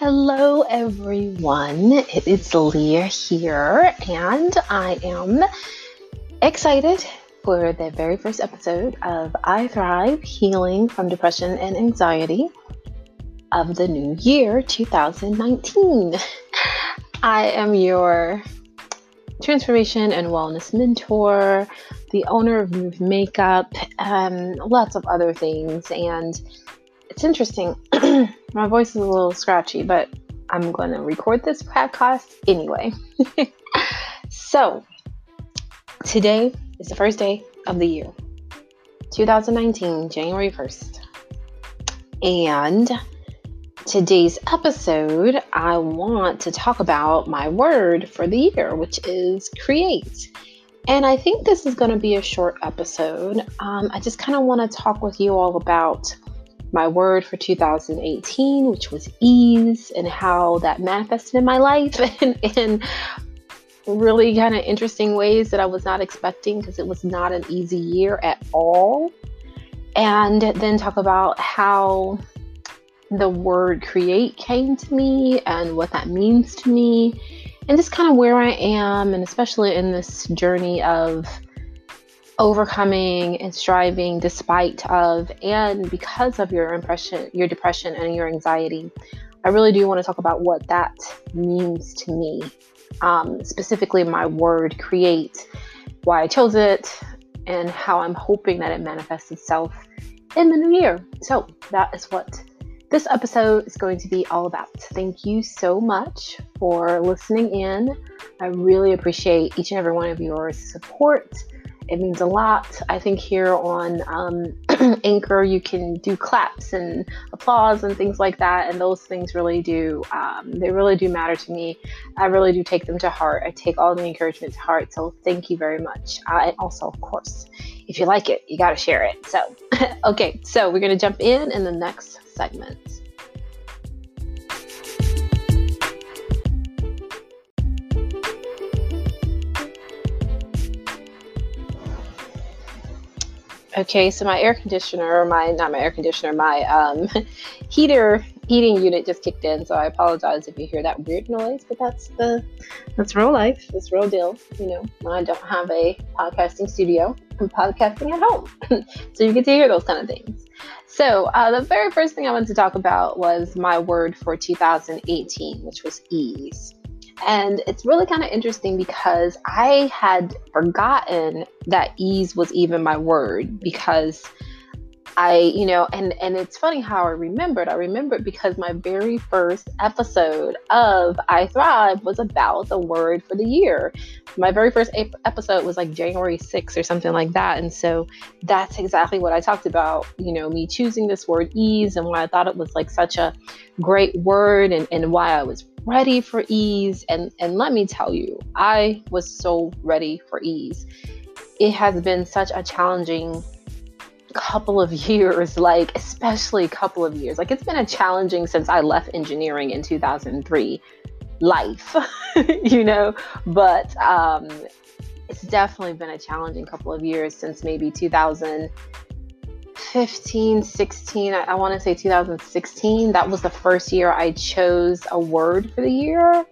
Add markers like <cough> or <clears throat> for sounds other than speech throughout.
Hello, everyone. It is Leah here, and I am excited for the very first episode of I Thrive Healing from Depression and Anxiety of the new year 2019. I am your transformation and wellness mentor, the owner of Move Makeup, um, lots of other things, and it's interesting. <clears throat> My voice is a little scratchy, but I'm going to record this podcast anyway. <laughs> so, today is the first day of the year 2019, January 1st. And today's episode, I want to talk about my word for the year, which is create. And I think this is going to be a short episode. Um, I just kind of want to talk with you all about my word for 2018, which was ease, and how that manifested in my life <laughs> in, in really kind of interesting ways that I was not expecting because it was not an easy year at all. And then talk about how the word create came to me and what that means to me, and just kind of where I am, and especially in this journey of overcoming and striving despite of and because of your impression your depression and your anxiety. I really do want to talk about what that means to me. Um, specifically my word create why i chose it and how i'm hoping that it manifests itself in the new year. So that is what this episode is going to be all about. Thank you so much for listening in. I really appreciate each and every one of your support it means a lot. I think here on um, <clears throat> Anchor, you can do claps and applause and things like that, and those things really do um, they really do matter to me. I really do take them to heart. I take all the encouragement to heart. So thank you very much. Uh, and also, of course, if you like it, you got to share it. So <laughs> okay, so we're gonna jump in in the next segment. Okay, so my air conditioner, or my not my air conditioner, my um, <laughs> heater heating unit just kicked in. So I apologize if you hear that weird noise, but that's the that's real life. That's real deal. You know, I don't have a podcasting studio. I'm podcasting at home, <laughs> so you get to hear those kind of things. So uh, the very first thing I wanted to talk about was my word for 2018, which was ease. And it's really kind of interesting because I had forgotten that ease was even my word because I, you know, and and it's funny how I remembered. I remembered because my very first episode of I Thrive was about the word for the year. My very first ap- episode was like January 6th or something like that. And so that's exactly what I talked about, you know, me choosing this word ease and why I thought it was like such a great word and, and why I was ready for ease. And, and let me tell you, I was so ready for ease. It has been such a challenging couple of <laughs> years, like, especially a couple of years. Like, it's been a challenging since I left engineering in 2003 life, <laughs> you know, but um, it's definitely been a challenging couple of years since maybe 2000 15, 16, I, I want to say 2016. That was the first year I chose a word for the year,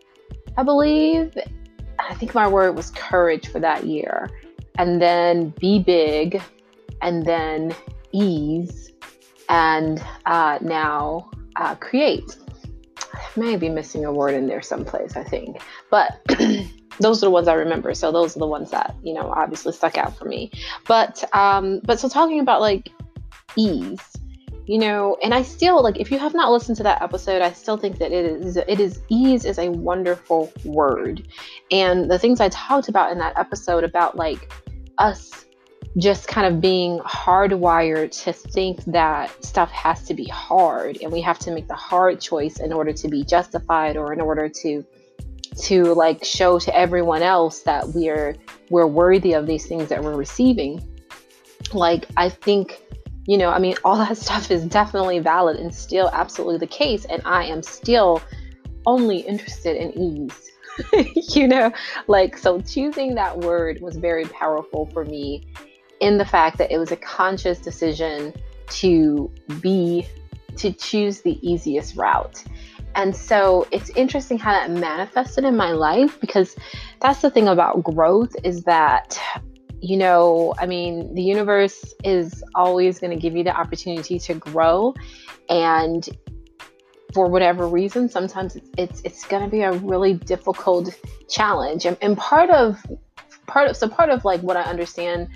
I believe. I think my word was courage for that year. And then be big, and then ease, and uh, now uh, create. I may be missing a word in there someplace, I think. But <clears throat> those are the ones I remember. So those are the ones that, you know, obviously stuck out for me. But um, but so talking about like ease you know and i still like if you have not listened to that episode i still think that it is it is ease is a wonderful word. And the things i talked about in that episode about like us just kind of being hardwired to think that stuff has to be hard and we have to make the hard choice in order to be justified or in order to to like show to everyone else that we're we're worthy of these things that we're receiving like i think you know, I mean, all that <laughs> stuff is definitely valid and still absolutely the case. And I am still only interested in ease. <laughs> you know, like, so choosing that word was very powerful for me in the fact that it was a conscious decision to be, to choose the easiest route. And so it's interesting how that manifested in my life because that's the thing about growth is that you know, I mean, the universe is always going to give you the opportunity to grow and for whatever reason, sometimes it's it's, it's going to be a really difficult challenge. And, and part of part of so part of like what I understand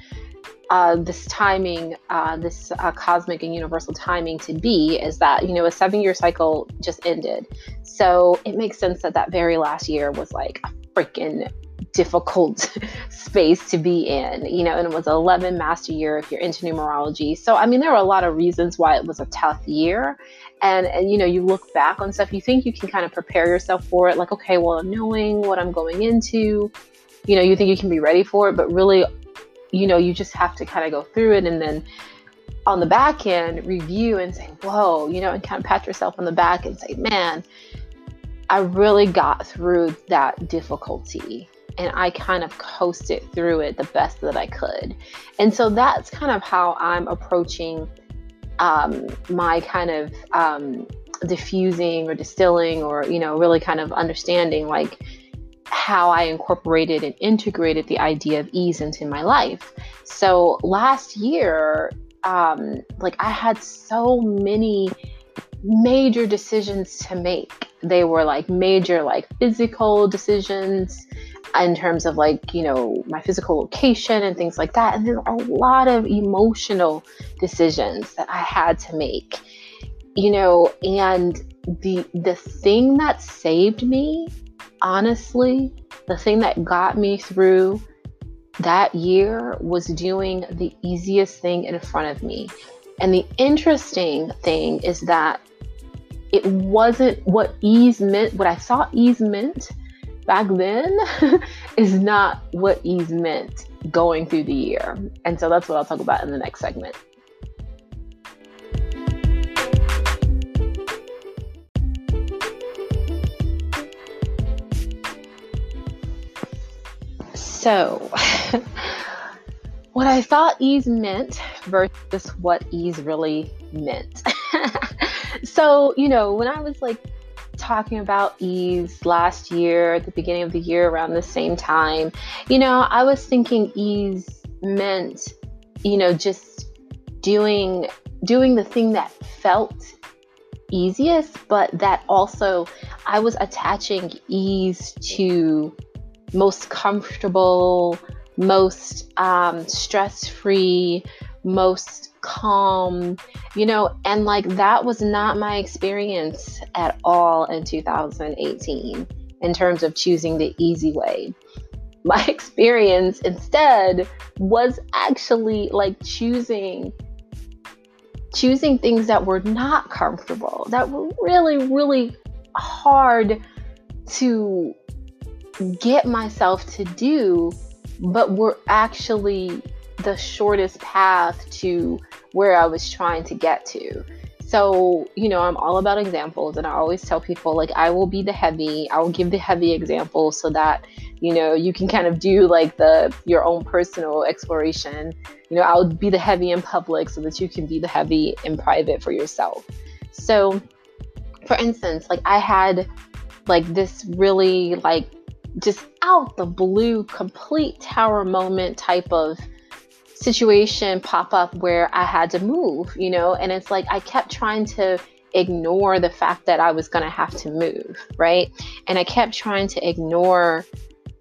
uh, this timing, uh, this uh, cosmic and universal timing to be is that, you know, a seven year cycle just ended. So it makes sense that that very last year was like a freaking difficult <laughs> space to be in, you know, and it was 11 master year if you're into numerology. So, I mean, there were a lot of reasons why it was a tough year. And, and, you know, you look back on stuff, you think you can kind of prepare yourself for it. Like, okay, well, knowing what I'm going into, you know, you think you can be ready for it, but really you know, you just have to kind of go through it and then on the back end review and say, whoa, you know, and kind of pat yourself on the back and say, man, I really got through that difficulty and I kind of coasted through it the best that I could. And so that's kind of how I'm approaching um, my kind of um, diffusing or distilling or, you know, really kind of understanding like, how I incorporated and integrated the idea of ease into my life. So last year, um, like I had so many major decisions to make. They were like major, like physical decisions in terms of like, you know, my physical location and things like that. And then a lot of emotional decisions that I had to make, you know, and the the thing that saved me honestly, the thing that got me through that year was doing the easiest thing in front of me. And the interesting thing is that it wasn't what ease meant, what I thought ease meant back then <laughs> is not what ease meant going through the year. And so that's what I'll talk about in the next segment. So, <laughs> what I thought ease meant versus what ease really meant. <laughs> so, you know, when I was like talking about ease last year, at the beginning of the year, around the same time, you know, I was thinking ease meant, you know, just doing doing the thing that felt easiest, but that also I was attaching ease to most comfortable, most um, stress free, most calm, you know, and like that was not my experience at all in 2018 in terms of choosing the easy way. <laughs> My experience instead was actually like choosing choosing things that were not comfortable, that were really really hard to get myself to do, but were actually the shortest path to where I was trying to get to. So, you know, I'm all about examples, and I always tell people, like, I will be the heavy, I will give the heavy example so that, you know, you can kind of do like the your own personal exploration. You know, I'll be the heavy in public so that you can be the heavy in private for yourself. So, for instance, like, I had like this really like just out the blue, complete tower moment type of situation pop up where I had to move, you know, and it's like I kept trying to ignore the fact that I was going to have to move, right? And I kept trying to ignore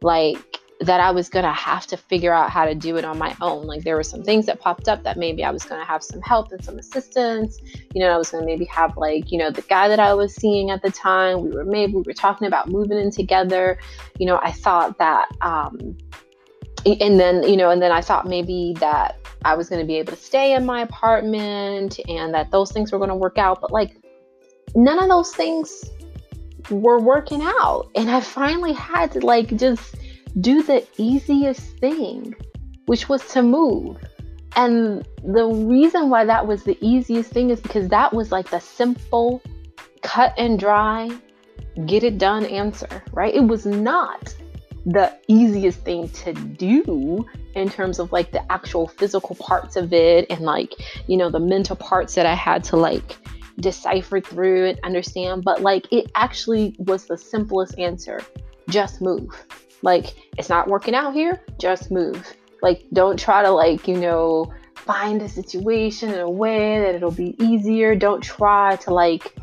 like that I was going to have to figure out how to do it on my own. Like there were some things that popped up that maybe I was going to have some help and some assistance. You know, I was going to maybe have like, you know, the guy that I was seeing at the time, we were maybe we were talking about moving in together. You know, I thought that um and then, you know, and then I thought maybe that I was going to be able to stay in my apartment and that those things were going to work out, but like none of those things were working out. And I finally had to like just do the easiest thing, which was to move. And the reason why that was the easiest thing is because that was like the simple, cut and dry, get it done answer, right? It was not the easiest thing to do in terms of like the actual physical parts of it and like, you know, the mental parts that I had to like decipher through and understand, but like it actually was the simplest answer. Just move. Like it's not working out here, just move. Like don't try to like, you know, find a situation in a way that it'll be easier. Don't try to like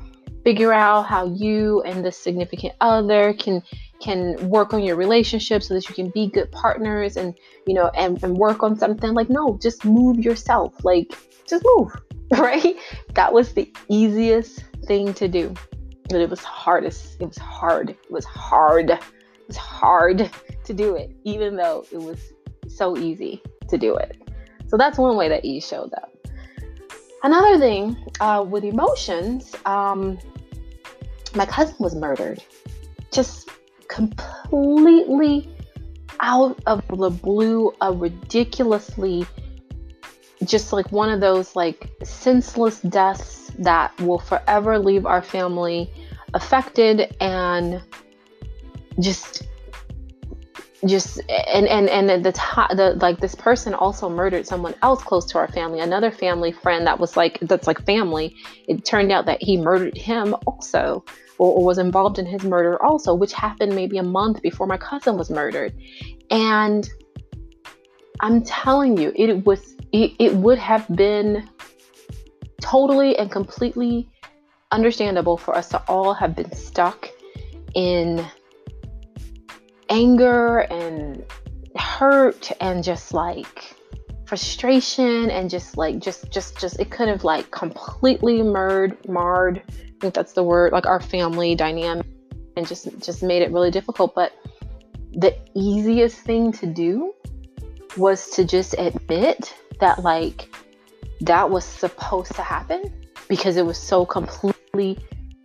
figure out how you and the significant other can can work on your relationship so that you can be good partners and you know and, and work on something like no just move yourself. Like just move <laughs> right? That was the easiest thing to do. But it was hardest it was hard it was hard it was hard to do it even though it was so easy to do it. So that's one way that e showed up. Another thing uh, with emotions um, my cousin was murdered. Just completely out of the blue, a ridiculously just like one of those like senseless deaths that will forever leave our family affected and just just and and and the the like this person also murdered someone else close to our family another family friend that was like that's like family. It turned out that he murdered him also or, or was involved in his murder also, which happened maybe a month before my cousin was murdered. And I'm telling you, it was it, it would have been totally and completely understandable for us to all have been stuck in anger and hurt and just like frustration and just like just just just it could have like completely marred marred I think that's the word, like our family dynamic and just just made it really difficult. But the easiest thing to do was to just admit that like that was supposed to happen because it was so completely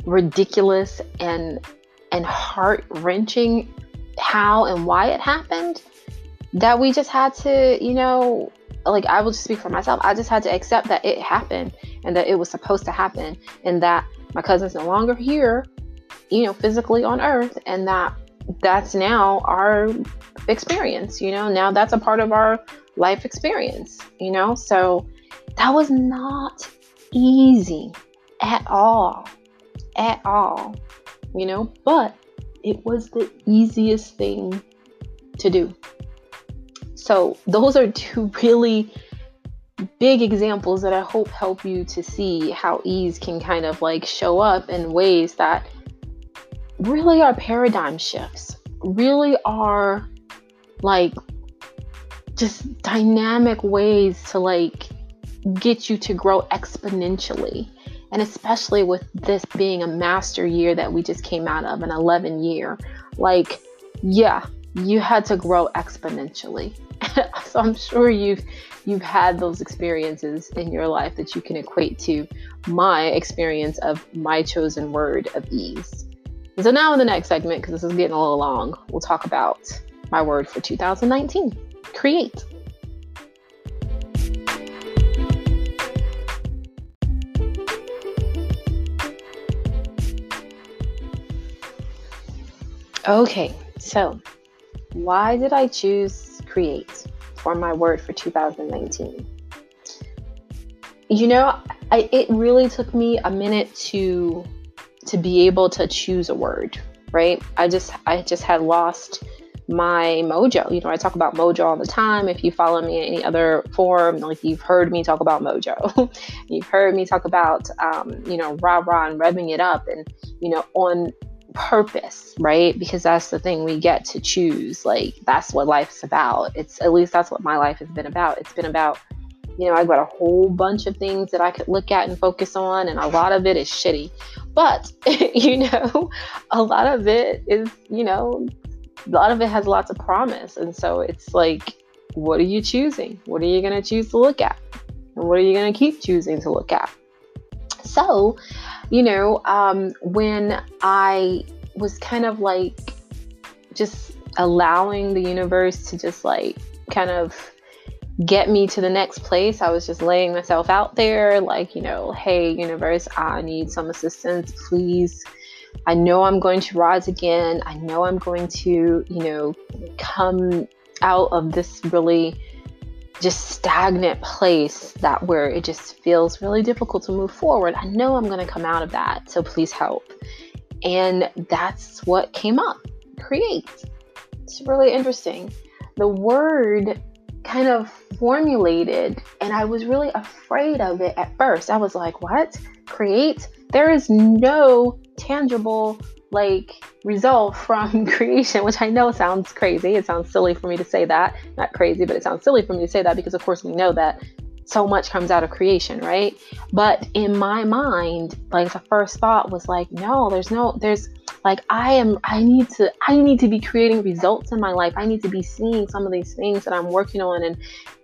ridiculous and and heart wrenching how and why it happened that we just had to, you know, like I will just speak for myself. I just had to accept that it happened and that it was supposed to happen and that my cousin's no longer here, you know, physically on earth, and that that's now our experience, you know, now that's a part of our life experience, you know, so that was not easy at all, at all, you know, but it was the easiest thing to do. So, those are two <laughs> really big examples that I hope help you to see how ease can kind of like show up in ways that really are paradigm shifts, really are like just dynamic ways to like get you to grow exponentially. And especially with this being a master year that we just came out of, an 11 year, like, yeah, you had to grow exponentially. <laughs> so I'm sure you've you've had those experiences in your life that you can equate to my experience of my chosen word of ease. So now in the next segment, because this is getting a little long, we'll talk about my word for 2019 create. Okay, so why did I choose create? for my word for 2019. You know, I, it really took me a minute to to be able to choose a word, right? I just I just had lost my mojo. You know, I talk about mojo all the time. If you follow me in any other form, like you've heard me talk about mojo, <laughs> you've heard me talk about, um, you know, rah rah and revving it up, and you know, on purpose, right? Because that's the thing we get to choose. Like that's what life's about. It's at least that's what my life has been about. It's been about, you know, I've got a whole bunch of things that I could look at and focus on, and a lot of it is shitty. But, <laughs> you know, a lot of it is, you know, a lot of it has lots of promise. And so it's like, what are you choosing? What are you going to choose to look at? And what are you going to keep choosing to look at? So, you know, um, when I was kind of like just allowing the universe to just like kind of get me to the next place. I was just laying myself out there, like, you know, hey, universe, I need some assistance, please. I know I'm going to rise again. I know I'm going to, you know, come out of this really just stagnant place that where it just feels really difficult to move forward. I know I'm going to come out of that. So please help. And that's what came up create. It's really interesting. The word kind of formulated, and I was really afraid of it at first. I was like, what? Create? There is no tangible like result from <laughs> creation, which I know sounds crazy. It sounds silly for me to say that. Not crazy, but it sounds silly for me to say that because, of course, we know that so much comes out of creation, right? But in my mind, like the first thought was like, no, there's no, there's like I am, I need to, I need to be creating results in my life. I need to be seeing some of these things that I'm working on and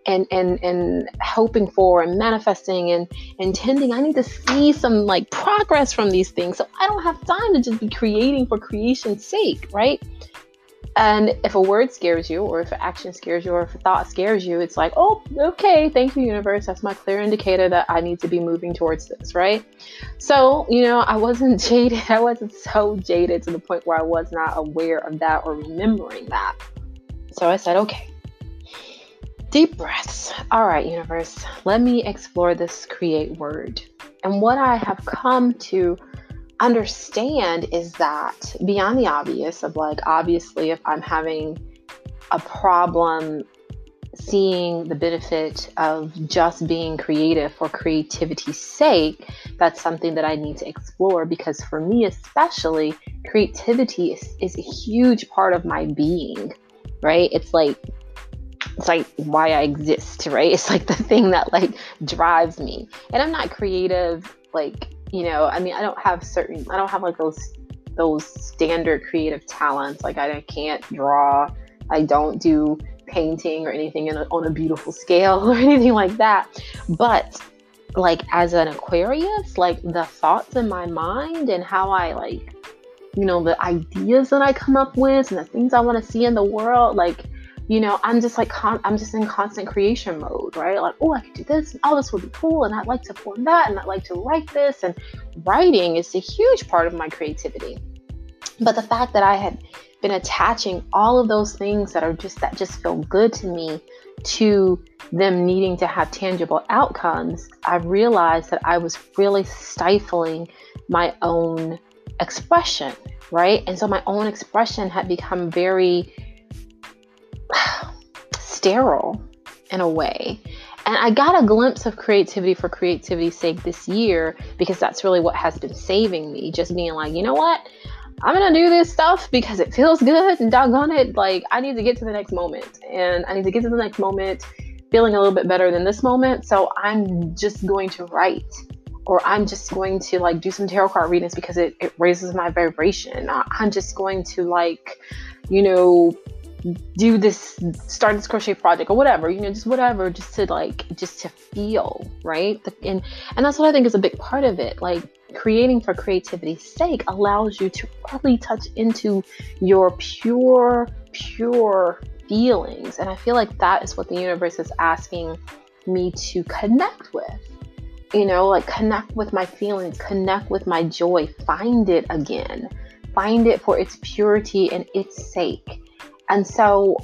and and and hoping for and manifesting and intending. I need to see some like progress from these things. So I don't have time to just be creating for creation's sake, right? And if a word scares you, or if an action scares you, or if a thought scares you, it's like, oh, okay, thank you, universe. That's my clear indicator that I need to be moving towards this, right? So, you know, I wasn't <laughs> jaded. I wasn't so jaded to the point where I was not aware of that or remembering that. So I said, okay, deep breaths. All right, universe, let me explore this create word. And what I have come to understand is that beyond the obvious of like obviously if i'm having a problem seeing the benefit of just being creative for creativity's sake that's something that i need to explore because for me especially creativity is, is a huge part of my being right? It's like it's like why i exist right? <laughs> It's like the thing that like drives me. And i'm not creative like you know i mean i don't have certain i don't have like those those standard creative talents. Like i can't draw. I don't do painting or anything a, on a beautiful scale <laughs> or anything like that. But like as an aquarius like the thoughts in my mind and how i like you know the ideas that i come up with and the things i want to see in the world like you know, I'm just like, con- I'm just in constant creation mode, right? Like, oh, I could do this, and oh, this would be cool, and I'd like to form that, and I'd like to write this. And writing is a huge part of my creativity. But the fact that I had been attaching all of those things that are just, that just feel good to me to them needing to have tangible outcomes, I realized that I was really stifling my own expression, right? And so my own expression had become very sterile in a way. And I got a glimpse of creativity for creativity's sake this year because that's really what has been saving me. Just being like, you know what? I'm gonna do this stuff because it feels good and doggone it. Like, I need to get to the next moment and I need to get to the next moment feeling a little bit better than this moment. So I'm just going to write or I'm just going to like do some tarot card readings because it, it raises my vibration. I'm just going to like, you know, do this start this crochet project or whatever you know just whatever just to like just to feel right? And and that's what i think is a big part of it. Like creating for creativity's sake allows you to really touch into your pure pure feelings. And i feel like that is what the universe is asking me to connect with. You know like connect with my feelings connect with my joy find it again find it for its purity and its sake and so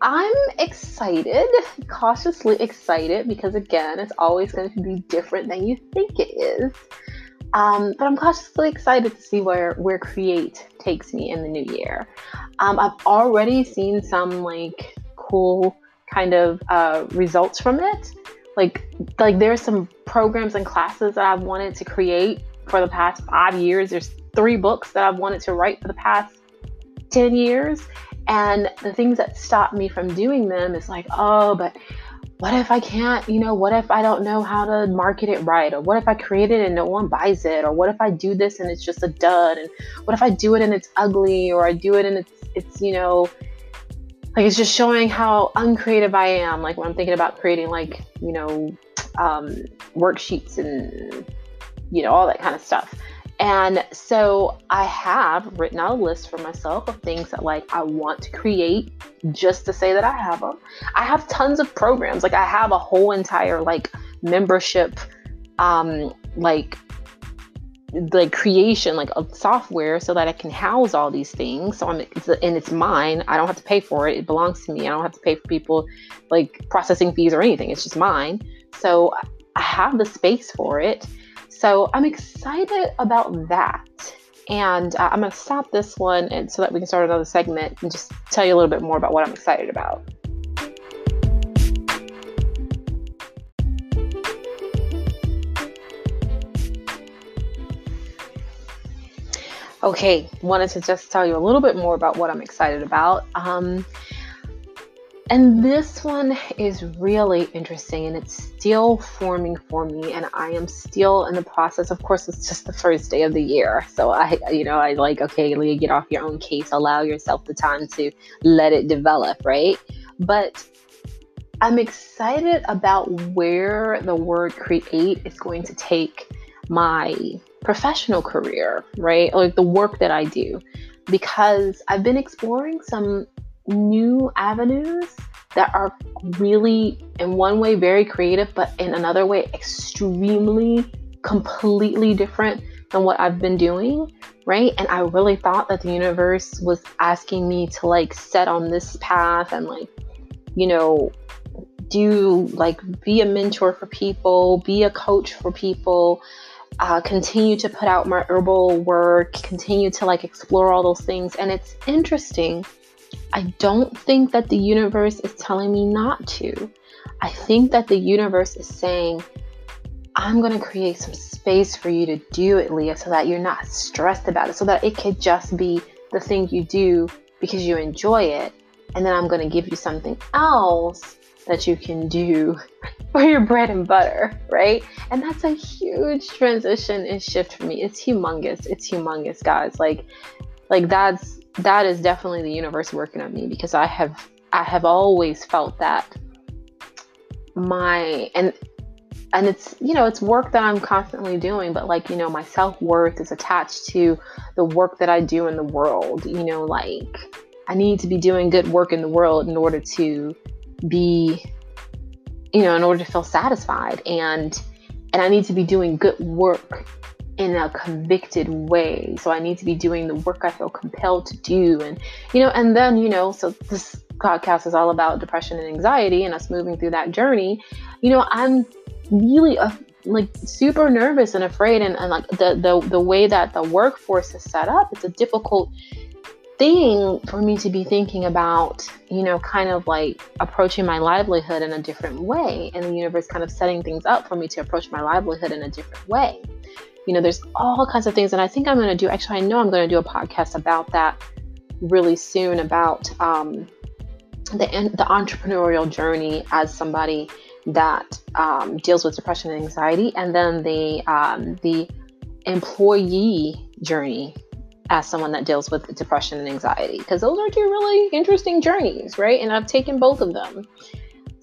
I'm excited, cautiously excited, because again, it's always going to be different than you think it is. Um, but I'm cautiously excited to see where where Create takes me in the new year. Um, I've already seen some like cool kind of uh, results from it. Like like there's some programs and classes that I've wanted to create for the past five years. There's three books that I've wanted to write for the past ten years, and the things that stop me from doing them is like, oh, but what if I can't, you know, what if I don't know how to market it right? Or what if I create it and no one buys it? Or what if I do this and it's just a dud? And what if I do it and it's ugly? Or I do it and it's, it's, you know, like it's just showing how uncreative I am. Like when I'm thinking about creating like, you know, um, worksheets and, you know, all that kind of stuff. And so I have written out a list for myself of things that like I want to create just to say that I have them. I have tons of programs. Like I have a whole entire like membership um like like creation like of software so that I can house all these things. So I'm it's, and it's mine. I don't have to pay for it. It belongs to me. I don't have to pay for people like processing fees or anything. It's just mine. So I have the space for it. So I'm excited about that. And uh, I'm going to stop this one and so that we can start another segment and just tell you a little bit more about what I'm excited about. Okay, wanted to just tell you a little bit more about what I'm excited about. Um, and this one is really interesting and it's still forming for me and I am still in the process. Of course, it's just the first day of the year. So I you know, I like, okay, Leah, get off your own case, allow yourself the time to let it develop, right? But I'm excited about where the word create is going to take my professional career, right? Like the work that I do, because I've been exploring some new avenues that are really, in one way, very creative, but in another way, extremely, completely different than what I've been doing, right? And I really thought that the universe was asking me to like set on this path and like, you know, do like be a mentor for people, be a coach for people, uh, continue to put out my herbal work, continue to like explore all those things. And it's interesting. I don't think that the universe is telling me not to. I think that the universe is saying, I'm going to create some space for you to do it, Leah, so that you're not stressed about it, so that it could just be the thing you do because you enjoy it. And then I'm going to give you something else that you can do <laughs> for your bread and butter, right? And that's a huge transition and shift for me. It's humongous. It's humongous, guys. Like like that's that is definitely the universe working on me because I have I have always felt that my and and it's you know it's work that I'm constantly doing but like you know my self-worth is attached to the work that I do in the world you know like I need to be doing good work in the world in order to be you know in order to feel satisfied and and I need to be doing good work in a convicted way. So I need to be doing the work I feel compelled to do. And you know and then you know so this podcast is all about depression and anxiety and us moving through that journey. You know I'm really uh, like super nervous and afraid. And, and like the, the the way that the workforce is set up it's a difficult thing for me to be thinking about, you know, kind of like approaching my livelihood in a different way, and the universe kind of setting things up for me to approach my livelihood in a different way. You know, there's all kinds of things, and I think I'm going to do. Actually, I know I'm going to do a podcast about that really soon about um, the the entrepreneurial journey as somebody that um, deals with depression and anxiety, and then the um, the employee journey as someone that deals with depression and anxiety because those are two really interesting journeys, right? And I've taken both of them.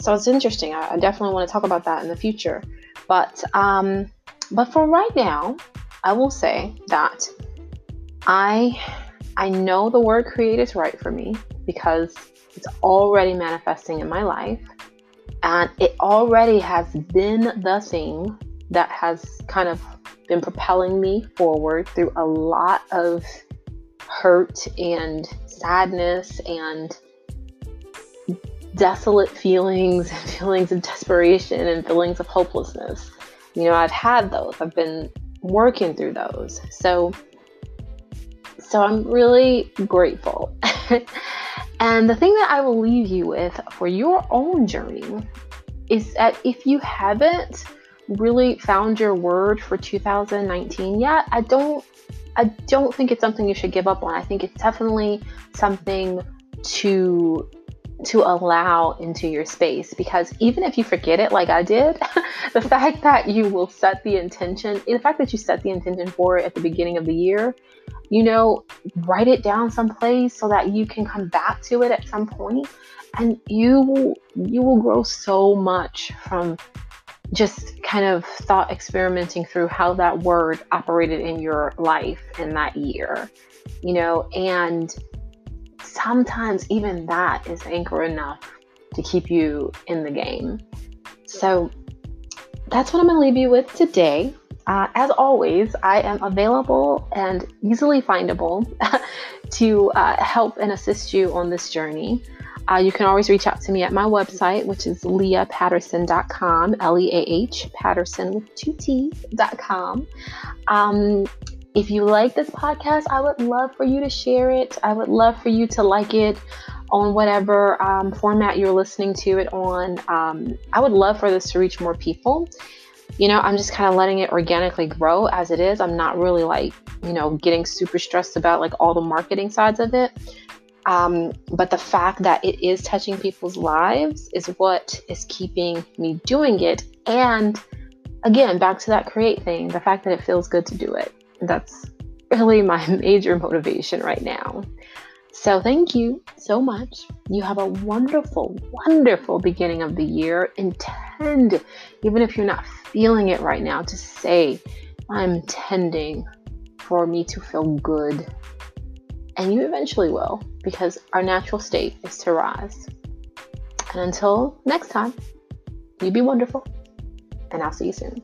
So it's interesting. I, I definitely want to talk about that in the future. But um, but for right now, I will say that I I know the word create is right for me because it's already manifesting in my life and it already has been the thing that has kind of been propelling me forward through a lot of hurt and sadness and desolate feelings <laughs> and feelings of desperation and feelings of hopelessness. You know, I've had those. I've been working through those. So so I'm really grateful. <laughs> and the thing that I will leave you with for your own journey is that if you haven't really found your word for 2019 yet, I don't I don't think it's something you should give up on. I think it's definitely something to to allow into your space because even if you forget it like I did, <laughs> the fact that you will set the intention, the fact that you set the intention for it at the beginning of the year, you know, write it down someplace so that you can come back to it at some point and you will you will grow so much from just kind of thought experimenting through how that word operated in your life in that year, you know, and sometimes even that is anchor enough to keep you in the game. So that's what I'm going to leave you with today. Uh, as always, I am available and easily findable <laughs> to uh, help and assist you on this journey. Uh, you can always reach out to me at my website, which is leahpatterson.com, L E A H, Patterson with two T's.com. Um, if you like this podcast, I would love for you to share it. I would love for you to like it on whatever um, format you're listening to it on. Um, I would love for this to reach more people. You know, I'm just kind of letting it organically grow as it is. I'm not really like, you know, getting super stressed about like all the marketing sides of it. Um, but the fact that it is touching people's lives is what is keeping me doing it. And again, back to that create thing, the fact that it feels good to do it. That's really my <laughs> major motivation right now. So, thank you so much. You have a wonderful, wonderful beginning of the year. Intend, even if you're not feeling it right now, to say, I'm tending for me to feel good. And you eventually will, because our natural state is to rise. And until next time, you be wonderful, and I'll see you soon.